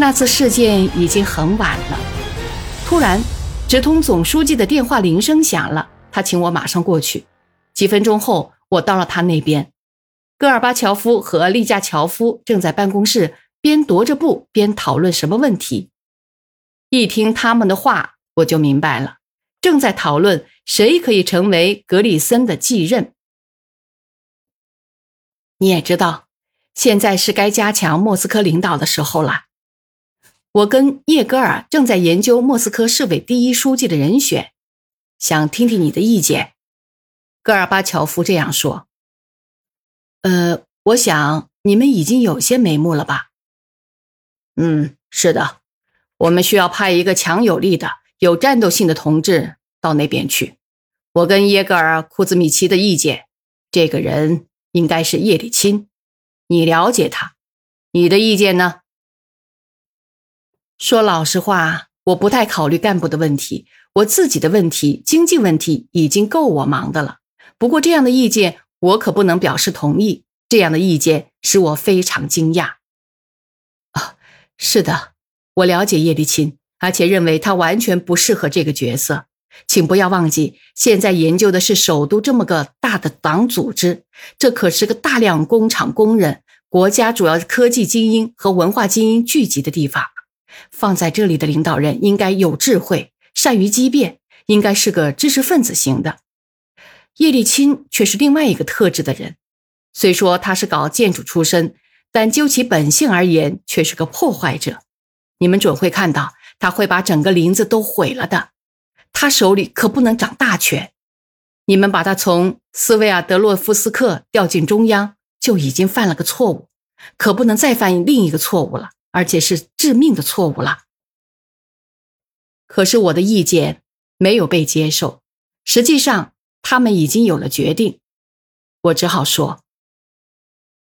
那次事件已经很晚了。突然，直通总书记的电话铃声响了，他请我马上过去。几分钟后，我到了他那边，戈尔巴乔夫和利加乔夫正在办公室边踱着步边讨论什么问题。一听他们的话，我就明白了，正在讨论谁可以成为格里森的继任。你也知道，现在是该加强莫斯科领导的时候了。我跟叶戈尔正在研究莫斯科市委第一书记的人选，想听听你的意见。戈尔巴乔夫这样说。呃，我想你们已经有些眉目了吧？嗯，是的，我们需要派一个强有力的、有战斗性的同志到那边去。我跟耶戈尔库兹米奇的意见，这个人。应该是叶利钦，你了解他，你的意见呢？说老实话，我不太考虑干部的问题，我自己的问题、经济问题已经够我忙的了。不过这样的意见，我可不能表示同意。这样的意见使我非常惊讶。啊，是的，我了解叶利钦，而且认为他完全不适合这个角色。请不要忘记，现在研究的是首都这么个大的党组织，这可是个大量工厂工人、国家主要科技精英和文化精英聚集的地方。放在这里的领导人应该有智慧，善于机变，应该是个知识分子型的。叶利钦却是另外一个特质的人，虽说他是搞建筑出身，但就其本性而言，却是个破坏者。你们准会看到，他会把整个林子都毁了的。他手里可不能掌大权，你们把他从斯维亚德洛夫斯克调进中央，就已经犯了个错误，可不能再犯另一个错误了，而且是致命的错误了。可是我的意见没有被接受，实际上他们已经有了决定，我只好说，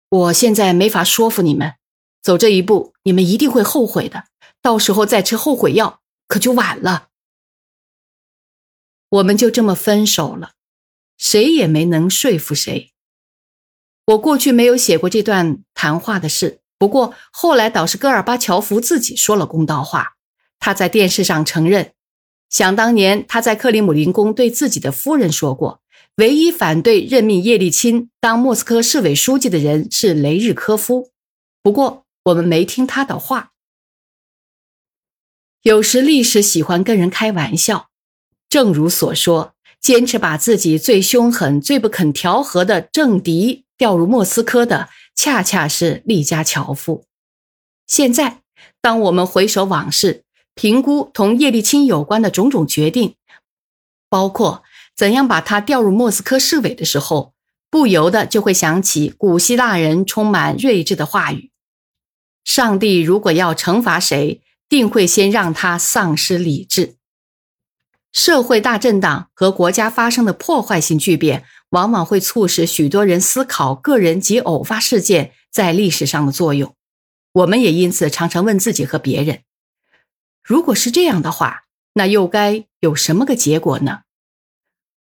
我现在没法说服你们，走这一步你们一定会后悔的，到时候再吃后悔药可就晚了。我们就这么分手了，谁也没能说服谁。我过去没有写过这段谈话的事，不过后来倒是戈尔巴乔夫自己说了公道话。他在电视上承认，想当年他在克里姆林宫对自己的夫人说过，唯一反对任命叶利钦当莫斯科市委书记的人是雷日科夫。不过我们没听他的话。有时历史喜欢跟人开玩笑。正如所说，坚持把自己最凶狠、最不肯调和的政敌调入莫斯科的，恰恰是利加乔夫。现在，当我们回首往事，评估同叶利钦有关的种种决定，包括怎样把他调入莫斯科市委的时候，不由得就会想起古希腊人充满睿智的话语：上帝如果要惩罚谁，定会先让他丧失理智。社会大震荡和国家发生的破坏性巨变，往往会促使许多人思考个人及偶发事件在历史上的作用。我们也因此常常问自己和别人：如果是这样的话，那又该有什么个结果呢？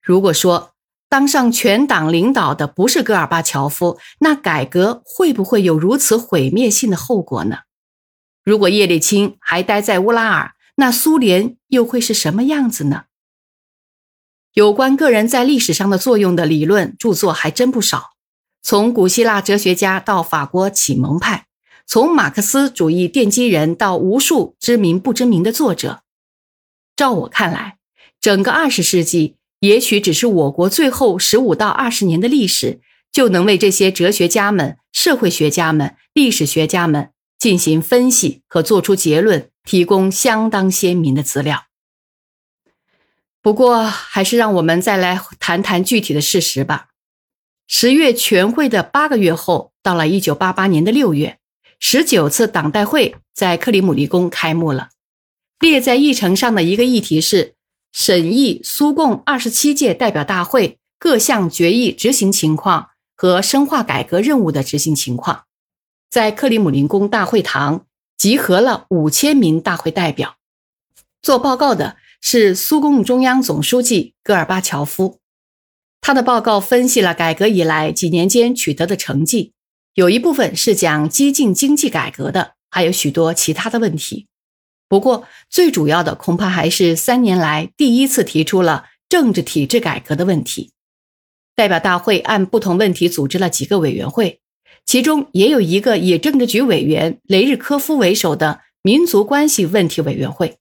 如果说当上全党领导的不是戈尔巴乔夫，那改革会不会有如此毁灭性的后果呢？如果叶利钦还待在乌拉尔？那苏联又会是什么样子呢？有关个人在历史上的作用的理论著作还真不少，从古希腊哲学家到法国启蒙派，从马克思主义奠基人到无数知名不知名的作者。照我看来，整个二十世纪，也许只是我国最后十五到二十年的历史，就能为这些哲学家们、社会学家们、历史学家们进行分析和做出结论。提供相当鲜明的资料。不过，还是让我们再来谈谈具体的事实吧。十月全会的八个月后，到了一九八八年的六月，十九次党代会在克里姆林宫开幕了。列在议程上的一个议题是审议苏共二十七届代表大会各项决议执行情况和深化改革任务的执行情况。在克里姆林宫大会堂。集合了五千名大会代表，做报告的是苏共中央总书记戈尔巴乔夫。他的报告分析了改革以来几年间取得的成绩，有一部分是讲激进经济改革的，还有许多其他的问题。不过，最主要的恐怕还是三年来第一次提出了政治体制改革的问题。代表大会按不同问题组织了几个委员会，其中也有一个以政治局委员雷日科夫为首的民族关系问题委员会。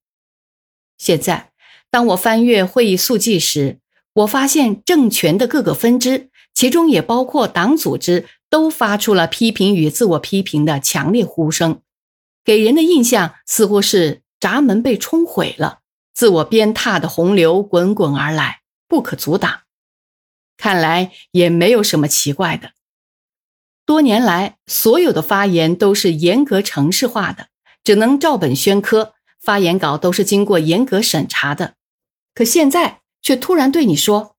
现在，当我翻阅会议速记时，我发现政权的各个分支，其中也包括党组织，都发出了批评与自我批评的强烈呼声。给人的印象似乎是闸门被冲毁了，自我鞭挞的洪流滚滚而来，不可阻挡。看来也没有什么奇怪的。多年来，所有的发言都是严格程式化的，只能照本宣科，发言稿都是经过严格审查的。可现在却突然对你说：“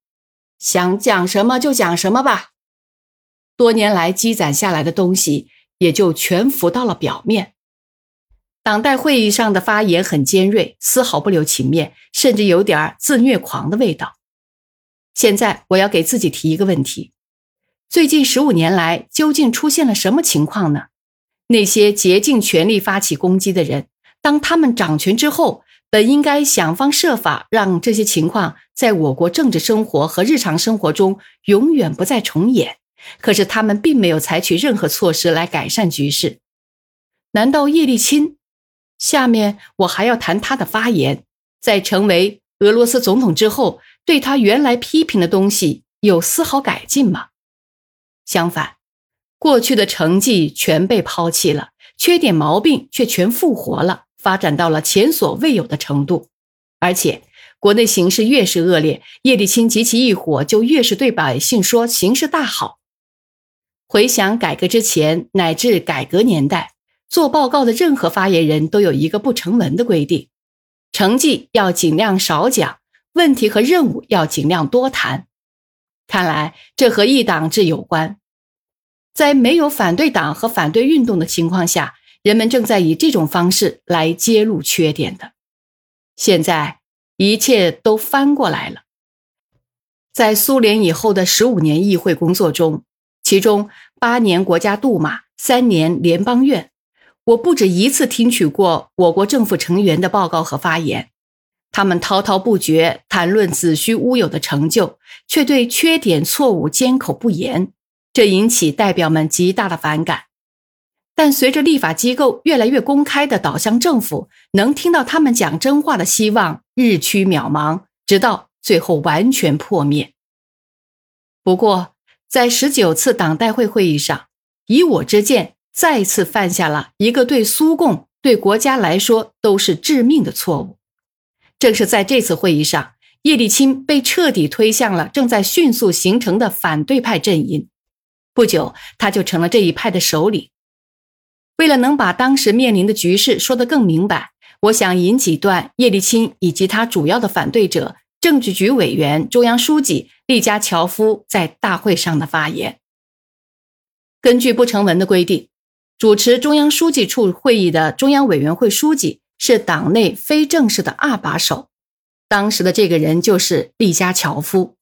想讲什么就讲什么吧。”多年来积攒下来的东西也就全浮到了表面。党代会议上的发言很尖锐，丝毫不留情面，甚至有点自虐狂的味道。现在我要给自己提一个问题：最近十五年来，究竟出现了什么情况呢？那些竭尽全力发起攻击的人，当他们掌权之后，本应该想方设法让这些情况在我国政治生活和日常生活中永远不再重演。可是他们并没有采取任何措施来改善局势。难道叶利钦？下面我还要谈他的发言，在成为俄罗斯总统之后，对他原来批评的东西有丝毫改进吗？相反，过去的成绩全被抛弃了，缺点毛病却全复活了，发展到了前所未有的程度。而且，国内形势越是恶劣，叶利钦及其一伙就越是对百姓说形势大好。回想改革之前乃至改革年代。做报告的任何发言人都有一个不成文的规定：成绩要尽量少讲，问题和任务要尽量多谈。看来这和一党制有关。在没有反对党和反对运动的情况下，人们正在以这种方式来揭露缺点的。现在一切都翻过来了。在苏联以后的十五年议会工作中，其中八年国家杜马，三年联邦院。我不止一次听取过我国政府成员的报告和发言，他们滔滔不绝谈论子虚乌有的成就，却对缺点错误缄口不言，这引起代表们极大的反感。但随着立法机构越来越公开的导向政府，能听到他们讲真话的希望日趋渺茫，直到最后完全破灭。不过，在十九次党代会会议上，以我之见。再次犯下了一个对苏共、对国家来说都是致命的错误。正是在这次会议上，叶利钦被彻底推向了正在迅速形成的反对派阵营。不久，他就成了这一派的首领。为了能把当时面临的局势说得更明白，我想引几段叶利钦以及他主要的反对者——政治局委员、中央书记利加乔夫在大会上的发言。根据不成文的规定。主持中央书记处会议的中央委员会书记是党内非正式的二把手，当时的这个人就是利加乔夫。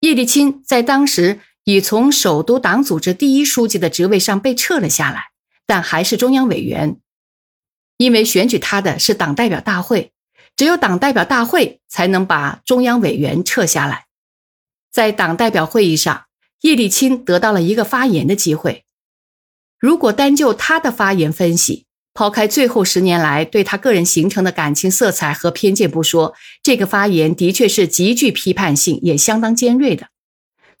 叶利钦在当时已从首都党组织第一书记的职位上被撤了下来，但还是中央委员，因为选举他的是党代表大会，只有党代表大会才能把中央委员撤下来。在党代表会议上，叶利钦得到了一个发言的机会。如果单就他的发言分析，抛开最后十年来对他个人形成的感情色彩和偏见不说，这个发言的确是极具批判性，也相当尖锐的。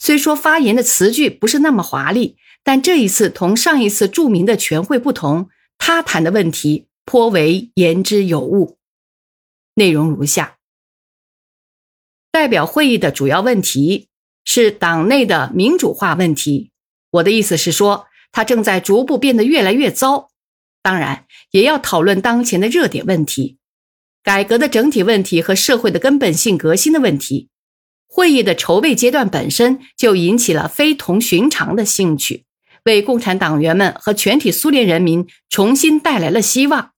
虽说发言的词句不是那么华丽，但这一次同上一次著名的全会不同，他谈的问题颇为言之有物。内容如下：代表会议的主要问题是党内的民主化问题。我的意思是说。它正在逐步变得越来越糟，当然也要讨论当前的热点问题、改革的整体问题和社会的根本性革新的问题。会议的筹备阶段本身就引起了非同寻常的兴趣，为共产党员们和全体苏联人民重新带来了希望。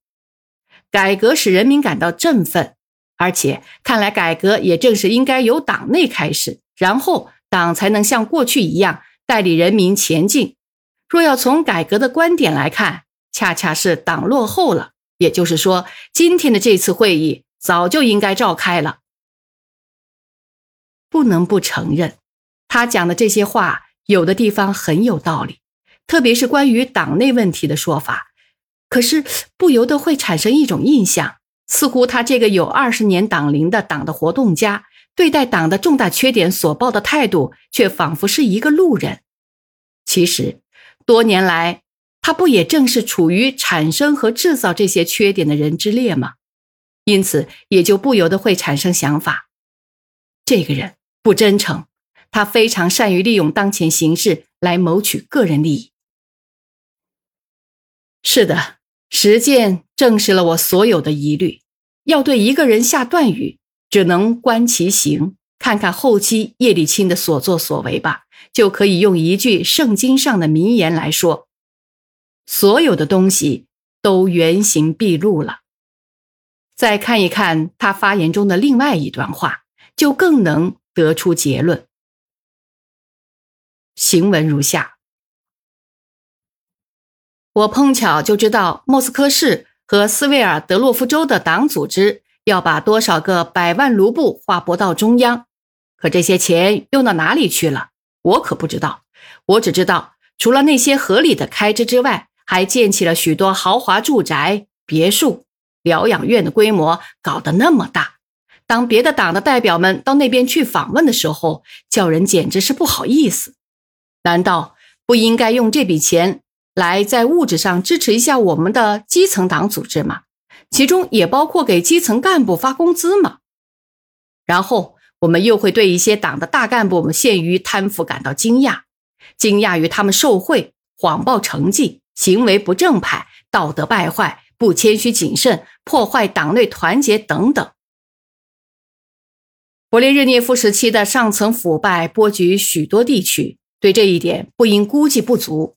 改革使人民感到振奋，而且看来改革也正是应该由党内开始，然后党才能像过去一样带领人民前进。若要从改革的观点来看，恰恰是党落后了。也就是说，今天的这次会议早就应该召开了。不能不承认，他讲的这些话有的地方很有道理，特别是关于党内问题的说法。可是不由得会产生一种印象，似乎他这个有二十年党龄的党的活动家，对待党的重大缺点所抱的态度，却仿佛是一个路人。其实，多年来。他不也正是处于产生和制造这些缺点的人之列吗？因此，也就不由得会产生想法：这个人不真诚，他非常善于利用当前形势来谋取个人利益。是的，实践证实了我所有的疑虑。要对一个人下断语，只能观其行，看看后期叶利钦的所作所为吧，就可以用一句圣经上的名言来说。所有的东西都原形毕露了。再看一看他发言中的另外一段话，就更能得出结论。行文如下：我碰巧就知道莫斯科市和斯维尔德洛夫州的党组织要把多少个百万卢布划拨到中央，可这些钱用到哪里去了，我可不知道。我只知道，除了那些合理的开支之外，还建起了许多豪华住宅、别墅、疗养院的规模搞得那么大，当别的党的代表们到那边去访问的时候，叫人简直是不好意思。难道不应该用这笔钱来在物质上支持一下我们的基层党组织嘛？其中也包括给基层干部发工资嘛？然后我们又会对一些党的大干部们陷于贪腐感到惊讶，惊讶于他们受贿、谎报成绩。行为不正派、道德败坏、不谦虚谨慎、破坏党内团结等等。勃列日涅夫时期的上层腐败波及许多地区，对这一点不应估计不足。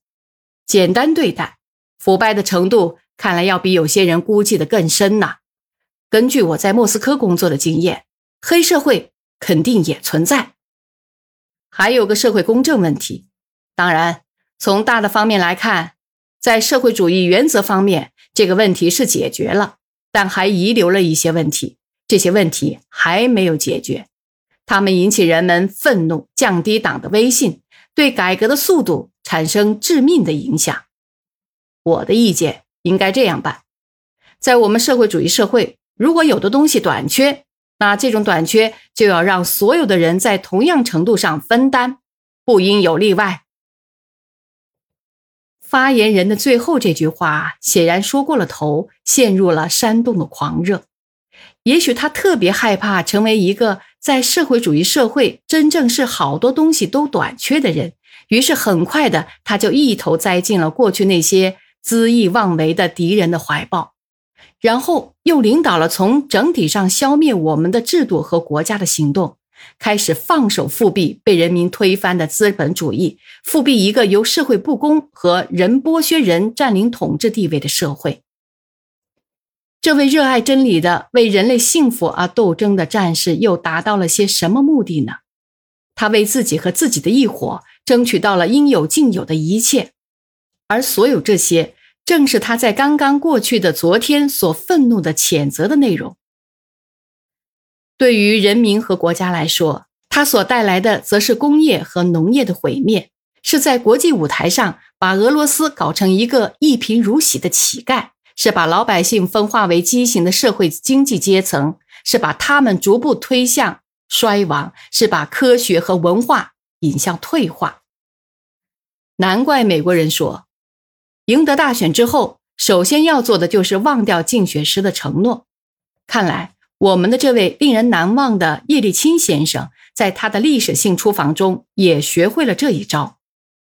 简单对待，腐败的程度看来要比有些人估计的更深呐。根据我在莫斯科工作的经验，黑社会肯定也存在。还有个社会公正问题，当然从大的方面来看。在社会主义原则方面，这个问题是解决了，但还遗留了一些问题。这些问题还没有解决，他们引起人们愤怒，降低党的威信，对改革的速度产生致命的影响。我的意见应该这样办：在我们社会主义社会，如果有的东西短缺，那这种短缺就要让所有的人在同样程度上分担，不应有例外。发言人的最后这句话显然说过了头，陷入了煽动的狂热。也许他特别害怕成为一个在社会主义社会真正是好多东西都短缺的人，于是很快的他就一头栽进了过去那些恣意妄为的敌人的怀抱，然后又领导了从整体上消灭我们的制度和国家的行动。开始放手复辟被人民推翻的资本主义，复辟一个由社会不公和人剥削人占领统治地位的社会。这位热爱真理的、为人类幸福而斗争的战士又达到了些什么目的呢？他为自己和自己的一伙争取到了应有尽有的一切，而所有这些正是他在刚刚过去的昨天所愤怒的谴责的内容。对于人民和国家来说，它所带来的则是工业和农业的毁灭，是在国际舞台上把俄罗斯搞成一个一贫如洗的乞丐，是把老百姓分化为畸形的社会经济阶层，是把他们逐步推向衰亡，是把科学和文化引向退化。难怪美国人说，赢得大选之后，首先要做的就是忘掉竞选时的承诺。看来。我们的这位令人难忘的叶利钦先生，在他的历史性出访中也学会了这一招。